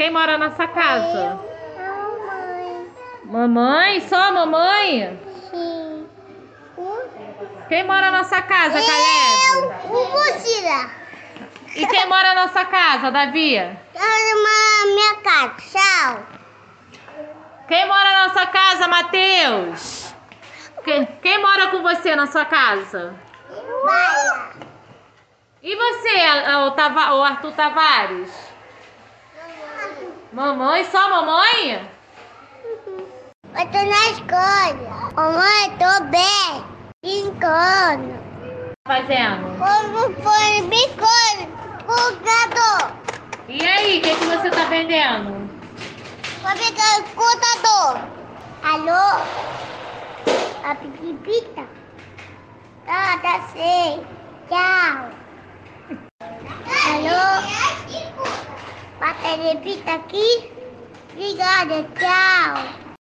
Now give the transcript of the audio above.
Quem mora na sua casa? Mamãe. Mamãe? Só a mamãe? Sim. Quem mora na sua casa, Caleb? Eu, o Mochila. E quem mora na sua casa, Davi? Eu na minha casa. Tchau. Quem mora na sua casa, Matheus? Quem, quem mora com você na sua casa? Vai. E você, a- o, Tava- o Arthur Tavares? Mamãe? Só mamãe? Eu tô na escola. Mamãe, tô bem. Brincando. Fazendo? Como foi brincando? Computador. E aí, o que, que você tá vendendo? Vou pegar o computador. Alô? A pipita? Tá, tá sei. Tchau. Alô? Bateria pita aqui? Obrigada, tchau.